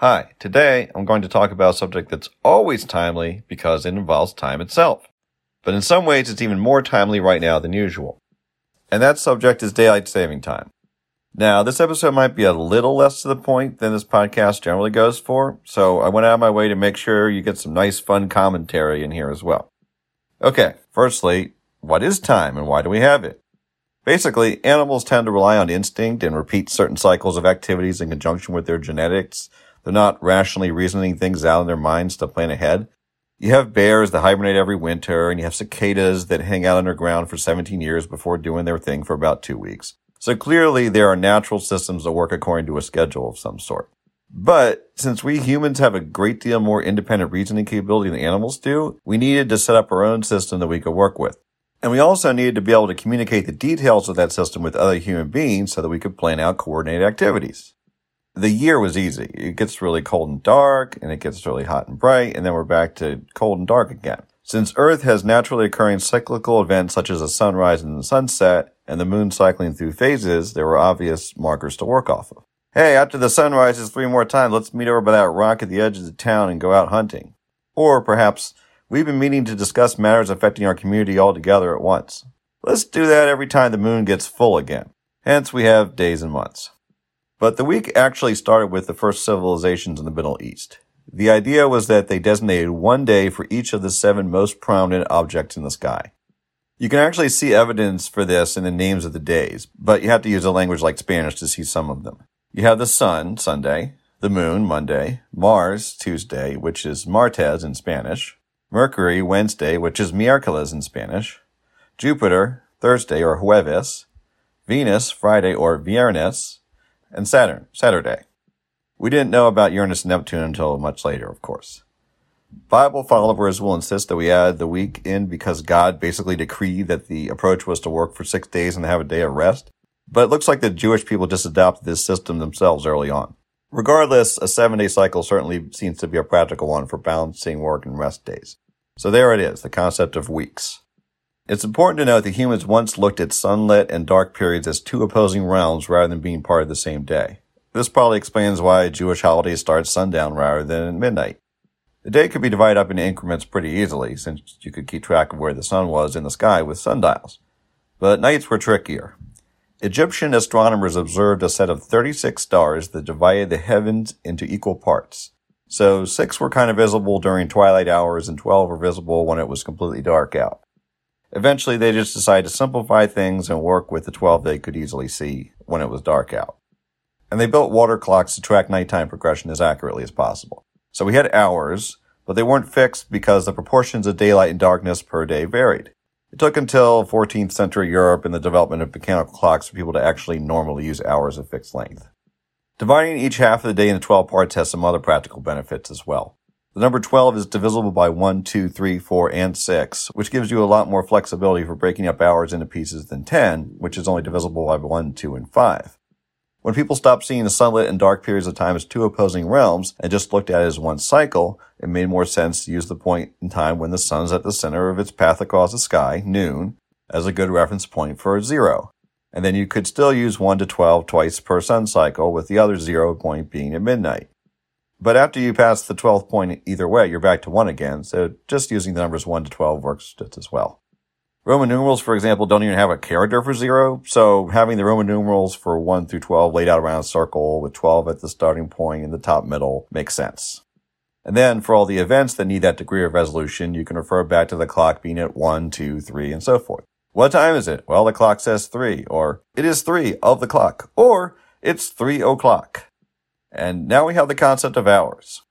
Hi, today I'm going to talk about a subject that's always timely because it involves time itself. But in some ways it's even more timely right now than usual. And that subject is daylight saving time. Now, this episode might be a little less to the point than this podcast generally goes for, so I went out of my way to make sure you get some nice fun commentary in here as well. Okay, firstly, what is time and why do we have it? Basically, animals tend to rely on instinct and repeat certain cycles of activities in conjunction with their genetics they're not rationally reasoning things out in their minds to plan ahead. You have bears that hibernate every winter, and you have cicadas that hang out underground for 17 years before doing their thing for about two weeks. So clearly there are natural systems that work according to a schedule of some sort. But since we humans have a great deal more independent reasoning capability than animals do, we needed to set up our own system that we could work with. And we also needed to be able to communicate the details of that system with other human beings so that we could plan out coordinated activities the year was easy. It gets really cold and dark, and it gets really hot and bright, and then we're back to cold and dark again. Since Earth has naturally occurring cyclical events such as a sunrise and a sunset, and the moon cycling through phases, there were obvious markers to work off of. Hey, after the sun rises three more times, let's meet over by that rock at the edge of the town and go out hunting. Or perhaps, we've been meeting to discuss matters affecting our community all together at once. Let's do that every time the moon gets full again. Hence, we have days and months. But the week actually started with the first civilizations in the Middle East. The idea was that they designated one day for each of the seven most prominent objects in the sky. You can actually see evidence for this in the names of the days, but you have to use a language like Spanish to see some of them. You have the sun, Sunday, the moon, Monday, Mars, Tuesday, which is Martes in Spanish, Mercury, Wednesday, which is Miércoles in Spanish, Jupiter, Thursday or Jueves, Venus, Friday or Viernes, and Saturn, Saturday. We didn't know about Uranus and Neptune until much later, of course. Bible followers will insist that we add the week in because God basically decreed that the approach was to work for six days and have a day of rest. But it looks like the Jewish people just adopted this system themselves early on. Regardless, a seven day cycle certainly seems to be a practical one for balancing work and rest days. So there it is, the concept of weeks. It's important to note that humans once looked at sunlit and dark periods as two opposing realms rather than being part of the same day. This probably explains why Jewish holidays start sundown rather than at midnight. The day could be divided up into increments pretty easily, since you could keep track of where the sun was in the sky with sundials. But nights were trickier. Egyptian astronomers observed a set of 36 stars that divided the heavens into equal parts. So six were kind of visible during twilight hours and 12 were visible when it was completely dark out. Eventually, they just decided to simplify things and work with the 12 they could easily see when it was dark out. And they built water clocks to track nighttime progression as accurately as possible. So we had hours, but they weren't fixed because the proportions of daylight and darkness per day varied. It took until 14th century Europe and the development of mechanical clocks for people to actually normally use hours of fixed length. Dividing each half of the day into 12 parts has some other practical benefits as well. The number 12 is divisible by 1, 2, 3, 4, and 6, which gives you a lot more flexibility for breaking up hours into pieces than 10, which is only divisible by 1, 2, and 5. When people stopped seeing the sunlit and dark periods of time as two opposing realms and just looked at it as one cycle, it made more sense to use the point in time when the sun is at the center of its path across the sky, noon, as a good reference point for a zero. And then you could still use 1 to 12 twice per sun cycle, with the other zero point being at midnight. But after you pass the 12th point either way, you're back to 1 again, so just using the numbers 1 to 12 works just as well. Roman numerals, for example, don't even have a character for 0, so having the Roman numerals for 1 through 12 laid out around a circle with 12 at the starting point in the top middle makes sense. And then for all the events that need that degree of resolution, you can refer back to the clock being at 1, 2, 3, and so forth. What time is it? Well, the clock says 3, or it is 3 of the clock, or it's 3 o'clock. And now we have the concept of hours.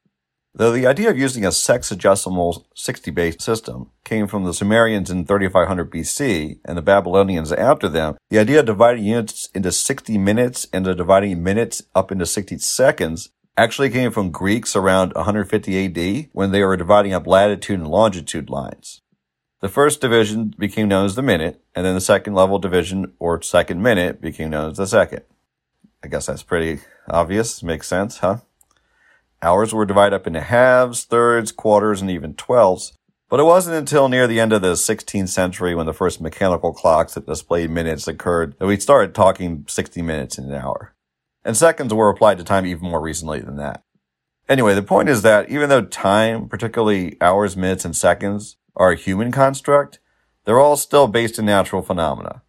Though the idea of using a sexagesimal 60 base system came from the Sumerians in 3500 BC and the Babylonians after them, the idea of dividing units into 60 minutes and of dividing minutes up into 60 seconds actually came from Greeks around 150 AD when they were dividing up latitude and longitude lines. The first division became known as the minute, and then the second level division or second minute became known as the second. I guess that's pretty obvious. Makes sense, huh? Hours were divided up into halves, thirds, quarters, and even twelfths. But it wasn't until near the end of the 16th century when the first mechanical clocks that displayed minutes occurred that we started talking 60 minutes in an hour. And seconds were applied to time even more recently than that. Anyway, the point is that even though time, particularly hours, minutes, and seconds, are a human construct, they're all still based in natural phenomena.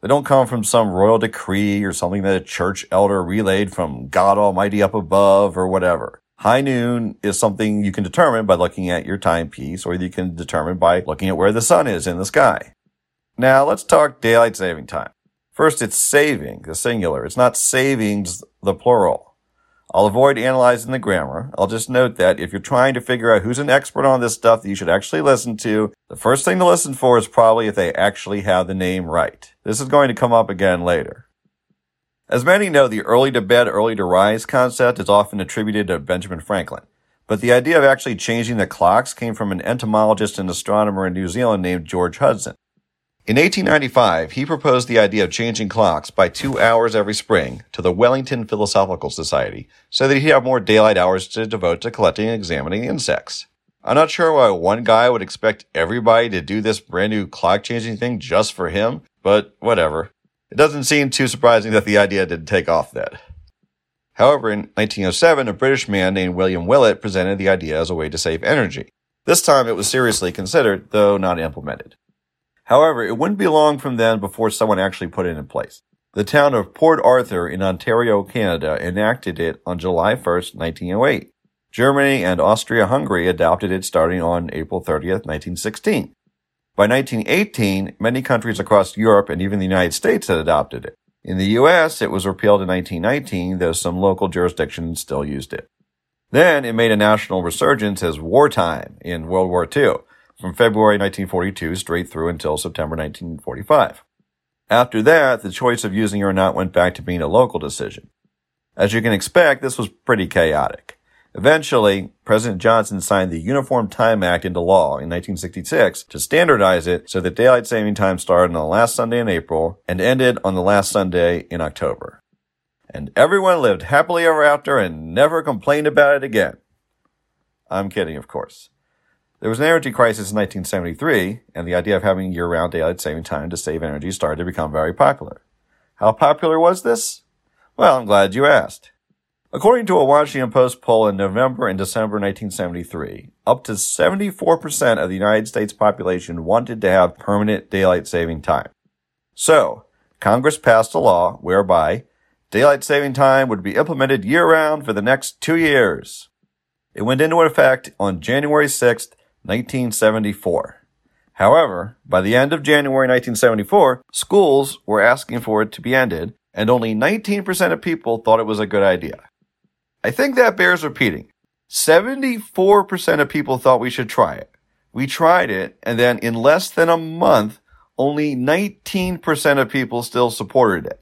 They don't come from some royal decree or something that a church elder relayed from God Almighty up above or whatever. High noon is something you can determine by looking at your timepiece or you can determine by looking at where the sun is in the sky. Now let's talk daylight saving time. First, it's saving, the singular. It's not savings, the plural. I'll avoid analyzing the grammar. I'll just note that if you're trying to figure out who's an expert on this stuff that you should actually listen to, the first thing to listen for is probably if they actually have the name right. This is going to come up again later. As many know, the early to bed, early to rise concept is often attributed to Benjamin Franklin. But the idea of actually changing the clocks came from an entomologist and astronomer in New Zealand named George Hudson. In 1895, he proposed the idea of changing clocks by two hours every spring to the Wellington Philosophical Society so that he'd have more daylight hours to devote to collecting and examining insects. I'm not sure why one guy would expect everybody to do this brand new clock changing thing just for him, but whatever. It doesn't seem too surprising that the idea didn't take off then. However, in 1907, a British man named William Willett presented the idea as a way to save energy. This time it was seriously considered, though not implemented. However, it wouldn't be long from then before someone actually put it in place. The town of Port Arthur in Ontario, Canada enacted it on July 1st, 1908. Germany and Austria-Hungary adopted it starting on April 30th, 1916. By 1918, many countries across Europe and even the United States had adopted it. In the US, it was repealed in 1919, though some local jurisdictions still used it. Then it made a national resurgence as wartime in World War II, from February 1942 straight through until September 1945. After that, the choice of using it or not went back to being a local decision. As you can expect, this was pretty chaotic. Eventually, President Johnson signed the Uniform Time Act into law in 1966 to standardize it so that daylight saving time started on the last Sunday in April and ended on the last Sunday in October. And everyone lived happily ever after and never complained about it again. I'm kidding, of course. There was an energy crisis in 1973, and the idea of having year-round daylight saving time to save energy started to become very popular. How popular was this? Well, I'm glad you asked. According to a Washington Post poll in November and December 1973, up to 74% of the United States population wanted to have permanent daylight saving time. So, Congress passed a law whereby daylight saving time would be implemented year round for the next two years. It went into effect on January 6, 1974. However, by the end of January 1974, schools were asking for it to be ended, and only 19% of people thought it was a good idea. I think that bears repeating. 74% of people thought we should try it. We tried it, and then in less than a month, only 19% of people still supported it.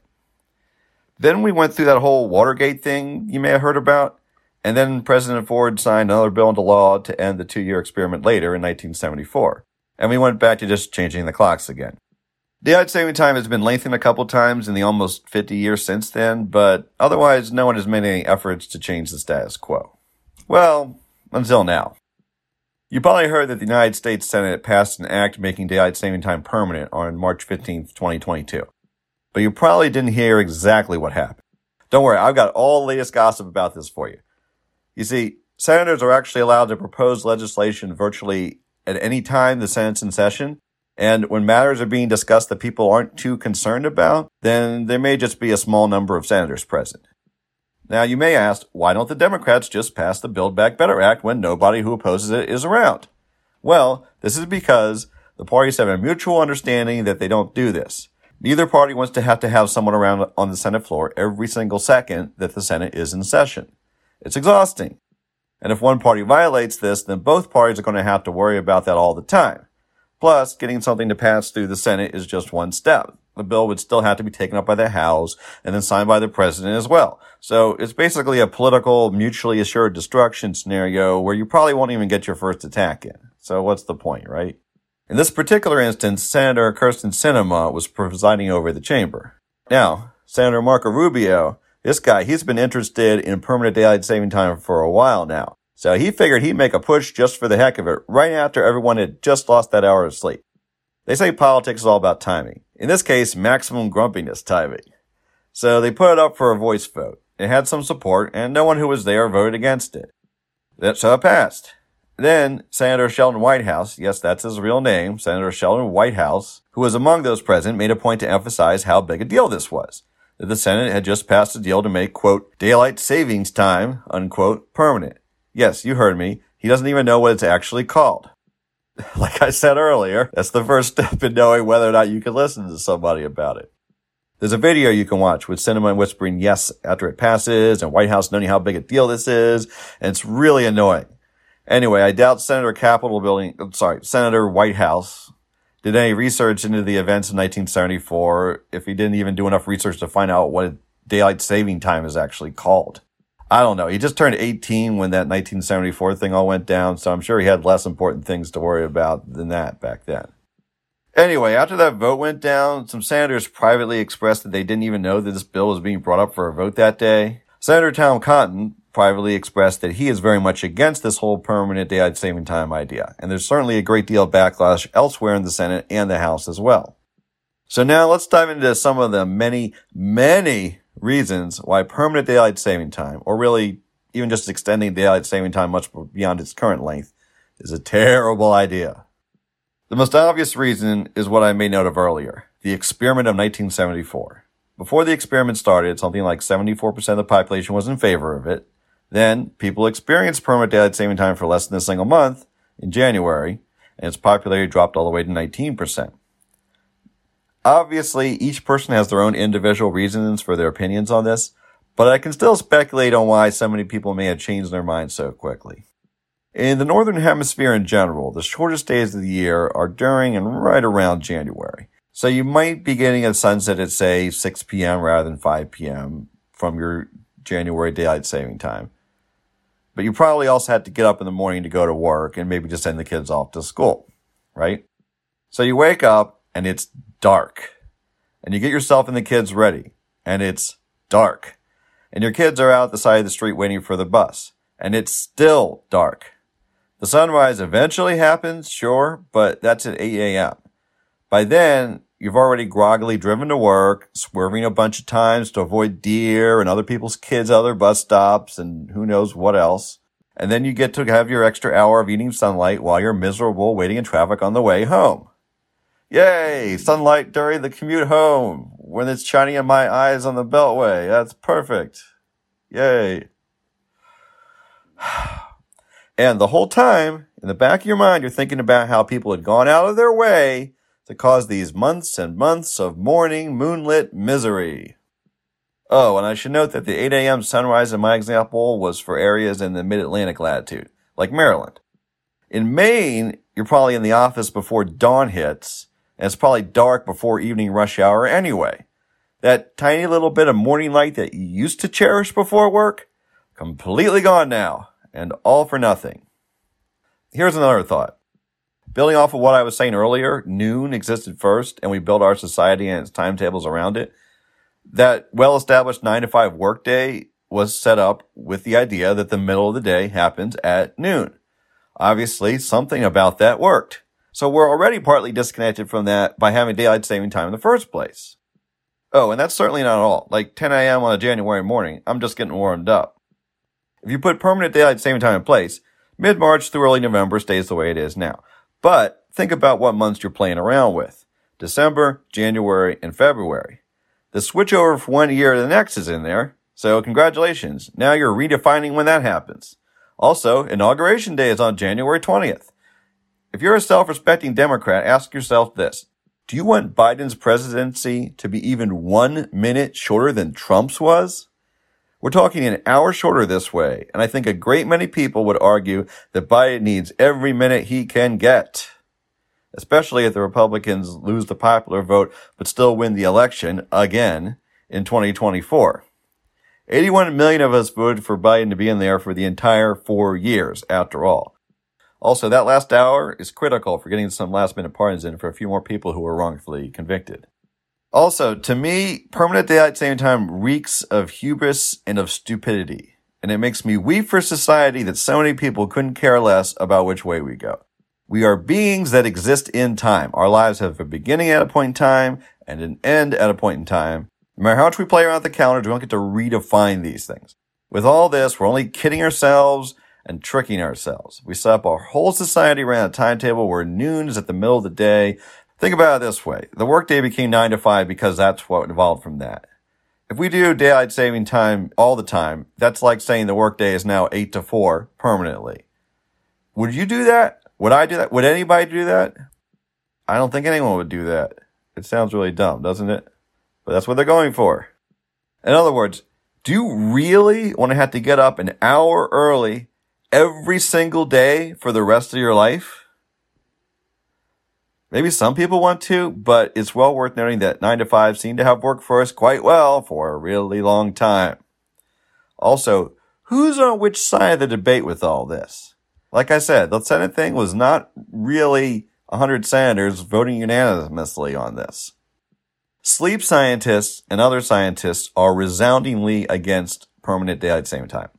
Then we went through that whole Watergate thing you may have heard about. And then President Ford signed another bill into law to end the two year experiment later in 1974. And we went back to just changing the clocks again. Daylight saving time has been lengthened a couple times in the almost 50 years since then, but otherwise no one has made any efforts to change the status quo. Well, until now. You probably heard that the United States Senate passed an act making daylight saving time permanent on March 15, 2022. But you probably didn't hear exactly what happened. Don't worry, I've got all the latest gossip about this for you. You see, senators are actually allowed to propose legislation virtually at any time the Senate's in session. And when matters are being discussed that people aren't too concerned about, then there may just be a small number of senators present. Now you may ask, why don't the Democrats just pass the Build Back Better Act when nobody who opposes it is around? Well, this is because the parties have a mutual understanding that they don't do this. Neither party wants to have to have someone around on the Senate floor every single second that the Senate is in session. It's exhausting. And if one party violates this, then both parties are going to have to worry about that all the time. Plus, getting something to pass through the Senate is just one step. The bill would still have to be taken up by the House and then signed by the President as well. So it's basically a political, mutually assured destruction scenario where you probably won't even get your first attack in. So what's the point, right? In this particular instance, Senator Kyrsten Sinema was presiding over the chamber. Now, Senator Marco Rubio this guy, he's been interested in permanent daylight saving time for a while now. So he figured he'd make a push just for the heck of it right after everyone had just lost that hour of sleep. They say politics is all about timing. In this case, maximum grumpiness timing. So they put it up for a voice vote. It had some support and no one who was there voted against it. So it passed. Then Senator Sheldon Whitehouse, yes, that's his real name, Senator Sheldon Whitehouse, who was among those present, made a point to emphasize how big a deal this was. That the Senate had just passed a deal to make, quote, daylight savings time, unquote, permanent. Yes, you heard me. He doesn't even know what it's actually called. like I said earlier, that's the first step in knowing whether or not you can listen to somebody about it. There's a video you can watch with Sinema whispering yes after it passes and Whitehouse knowing how big a deal this is, and it's really annoying. Anyway, I doubt Senator Capitol Building, sorry, Senator Whitehouse did any research into the events in 1974 if he didn't even do enough research to find out what daylight saving time is actually called. I don't know. He just turned 18 when that 1974 thing all went down, so I'm sure he had less important things to worry about than that back then. Anyway, after that vote went down, some senators privately expressed that they didn't even know that this bill was being brought up for a vote that day. Senator Tom Cotton privately expressed that he is very much against this whole permanent daylight saving time idea, and there's certainly a great deal of backlash elsewhere in the Senate and the House as well. So now let's dive into some of the many, many reasons why permanent daylight saving time, or really even just extending daylight saving time much beyond its current length, is a terrible idea. The most obvious reason is what I made note of earlier, the experiment of 1974. Before the experiment started, something like 74% of the population was in favor of it. Then people experienced permanent daylight saving time for less than a single month in January, and its popularity dropped all the way to 19%. Obviously, each person has their own individual reasons for their opinions on this, but I can still speculate on why so many people may have changed their minds so quickly. In the Northern Hemisphere in general, the shortest days of the year are during and right around January. So you might be getting a sunset at say 6 p.m. rather than 5 p.m. from your January daylight saving time. But you probably also had to get up in the morning to go to work and maybe just send the kids off to school, right? So you wake up and it's dark and you get yourself and the kids ready and it's dark and your kids are out the side of the street waiting for the bus and it's still dark. The sunrise eventually happens, sure, but that's at 8 a.m. By then, you've already groggily driven to work, swerving a bunch of times to avoid deer and other people's kids at other bus stops and who knows what else. And then you get to have your extra hour of eating sunlight while you're miserable waiting in traffic on the way home. Yay! Sunlight during the commute home when it's shining in my eyes on the beltway. That's perfect. Yay. And the whole time, in the back of your mind, you're thinking about how people had gone out of their way to cause these months and months of morning moonlit misery. Oh, and I should note that the 8 a.m. sunrise in my example was for areas in the mid-Atlantic latitude, like Maryland. In Maine, you're probably in the office before dawn hits, and it's probably dark before evening rush hour anyway. That tiny little bit of morning light that you used to cherish before work, completely gone now, and all for nothing. Here's another thought. Building off of what I was saying earlier, noon existed first, and we built our society and its timetables around it. That well-established nine to five workday was set up with the idea that the middle of the day happens at noon. Obviously, something about that worked. So we're already partly disconnected from that by having daylight saving time in the first place. Oh, and that's certainly not all. Like 10 a.m. on a January morning, I'm just getting warmed up. If you put permanent daylight saving time in place, mid-March through early November stays the way it is now. But think about what months you're playing around with. December, January, and February. The switchover from one year to the next is in there. So congratulations. Now you're redefining when that happens. Also, Inauguration Day is on January 20th. If you're a self-respecting Democrat, ask yourself this. Do you want Biden's presidency to be even one minute shorter than Trump's was? We're talking an hour shorter this way, and I think a great many people would argue that Biden needs every minute he can get. Especially if the Republicans lose the popular vote but still win the election again in 2024. 81 million of us voted for Biden to be in there for the entire four years, after all. Also, that last hour is critical for getting some last minute pardons in for a few more people who were wrongfully convicted. Also, to me, permanent daylight saving time reeks of hubris and of stupidity. And it makes me weep for society that so many people couldn't care less about which way we go. We are beings that exist in time. Our lives have a beginning at a point in time and an end at a point in time. No matter how much we play around with the calendar, we don't get to redefine these things. With all this, we're only kidding ourselves and tricking ourselves. We set up our whole society around a timetable where noon is at the middle of the day. Think about it this way. The workday became nine to five because that's what evolved from that. If we do daylight saving time all the time, that's like saying the workday is now eight to four permanently. Would you do that? Would I do that? Would anybody do that? I don't think anyone would do that. It sounds really dumb, doesn't it? But that's what they're going for. In other words, do you really want to have to get up an hour early every single day for the rest of your life? Maybe some people want to, but it's well worth noting that 9 to 5 seem to have worked for us quite well for a really long time. Also, who's on which side of the debate with all this? Like I said, the Senate thing was not really 100 senators voting unanimously on this. Sleep scientists and other scientists are resoundingly against permanent daylight saving time.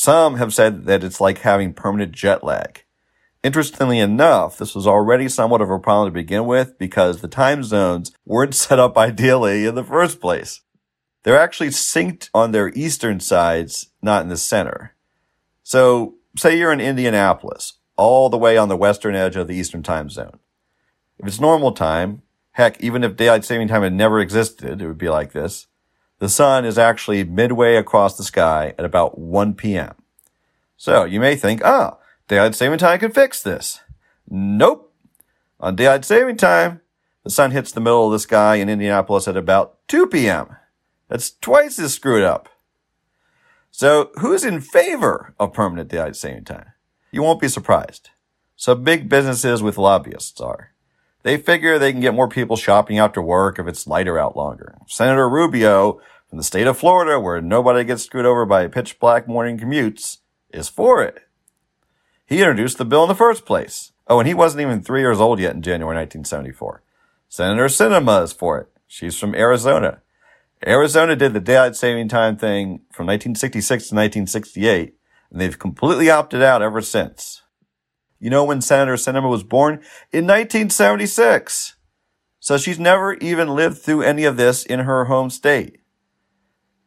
Some have said that it's like having permanent jet lag. Interestingly enough, this was already somewhat of a problem to begin with because the time zones weren't set up ideally in the first place. They're actually synced on their eastern sides, not in the center. So, say you're in Indianapolis, all the way on the western edge of the eastern time zone. If it's normal time, heck, even if daylight saving time had never existed, it would be like this. The sun is actually midway across the sky at about 1 p.m. So you may think, ah, oh, daylight saving time can fix this. Nope. On daylight saving time, the sun hits the middle of the sky in Indianapolis at about 2 p.m. That's twice as screwed up. So who's in favor of permanent daylight saving time? You won't be surprised. Some big businesses with lobbyists are. They figure they can get more people shopping after work if it's lighter out longer. Senator Rubio from the state of Florida, where nobody gets screwed over by pitch black morning commutes, is for it. He introduced the bill in the first place. Oh, and he wasn't even three years old yet in January 1974. Senator Sinema is for it. She's from Arizona. Arizona did the daylight saving time thing from 1966 to 1968, and they've completely opted out ever since. You know when Senator Sinema was born? In 1976. So she's never even lived through any of this in her home state.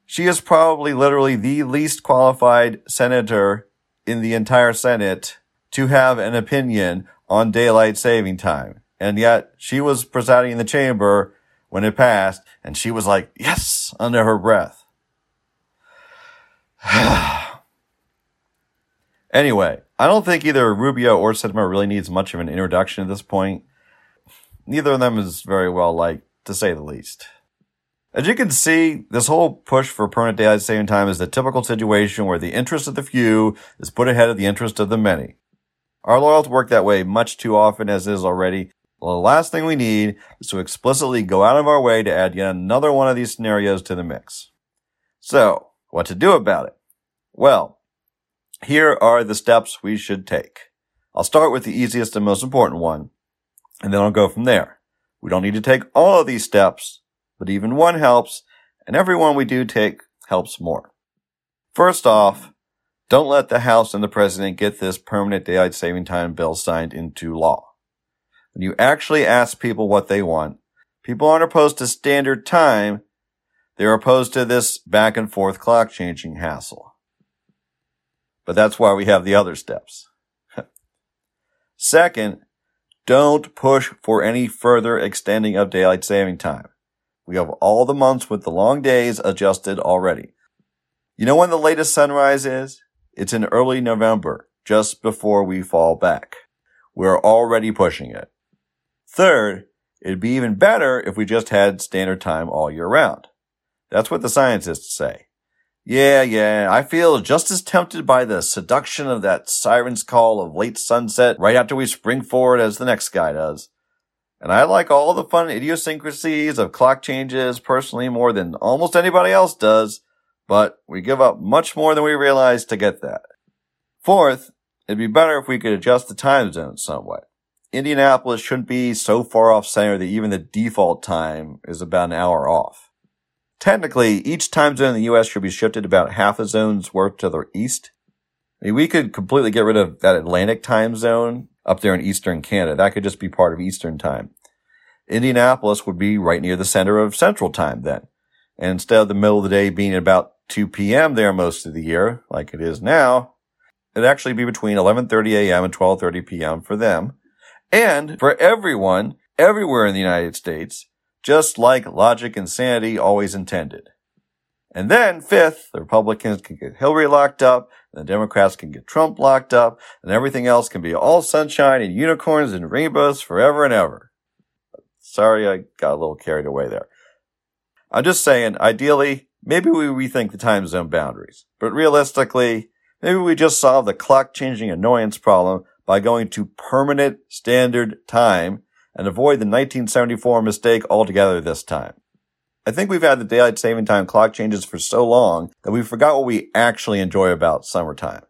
She is probably literally the least qualified senator in the entire Senate to have an opinion on daylight saving time. And yet she was presiding in the chamber when it passed and she was like, yes, under her breath. anyway, I don't think either Rubio or Sinema really needs much of an introduction at this point. Neither of them is very well liked, to say the least. As you can see, this whole push for permanent daylight saving time is the typical situation where the interest of the few is put ahead of the interest of the many. Our laws work that way much too often as is already. Well, the last thing we need is to explicitly go out of our way to add yet another one of these scenarios to the mix. So, what to do about it? Well, here are the steps we should take. I'll start with the easiest and most important one, and then I'll go from there. We don't need to take all of these steps, but even one helps, and every one we do take helps more. First off, don't let the House and the President get this permanent daylight saving time bill signed into law. When you actually ask people what they want, people aren't opposed to standard time, they're opposed to this back and forth clock changing hassle. But that's why we have the other steps. Second, don't push for any further extending of daylight saving time. We have all the months with the long days adjusted already. You know when the latest sunrise is? It's in early November, just before we fall back. We're already pushing it. Third, it'd be even better if we just had standard time all year round. That's what the scientists say. Yeah, yeah, I feel just as tempted by the seduction of that siren's call of late sunset right after we spring forward as the next guy does. And I like all the fun idiosyncrasies of clock changes personally more than almost anybody else does, but we give up much more than we realize to get that. Fourth, it'd be better if we could adjust the time zone somewhat. Indianapolis shouldn't be so far off center that even the default time is about an hour off. Technically, each time zone in the US should be shifted about half a zone's worth to the east. I mean, we could completely get rid of that Atlantic time zone up there in eastern Canada. That could just be part of eastern time. Indianapolis would be right near the center of central time then. And instead of the middle of the day being about 2 p.m. there most of the year, like it is now, it'd actually be between 11:30 a.m. and 12:30 p.m. for them, and for everyone everywhere in the United States, just like logic and sanity always intended. And then fifth, the Republicans can get Hillary locked up, and the Democrats can get Trump locked up, and everything else can be all sunshine and unicorns and rainbows forever and ever. Sorry, I got a little carried away there. I'm just saying, ideally, maybe we rethink the time zone boundaries. But realistically, maybe we just solve the clock changing annoyance problem by going to permanent standard time and avoid the 1974 mistake altogether this time. I think we've had the daylight saving time clock changes for so long that we forgot what we actually enjoy about summertime.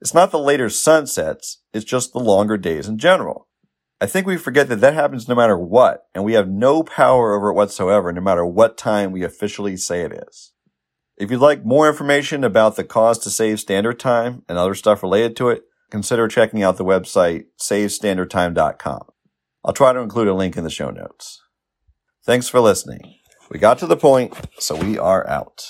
It's not the later sunsets, it's just the longer days in general. I think we forget that that happens no matter what, and we have no power over it whatsoever, no matter what time we officially say it is. If you'd like more information about the cost to save standard time and other stuff related to it, consider checking out the website savestandardtime.com. I'll try to include a link in the show notes. Thanks for listening. We got to the point, so we are out.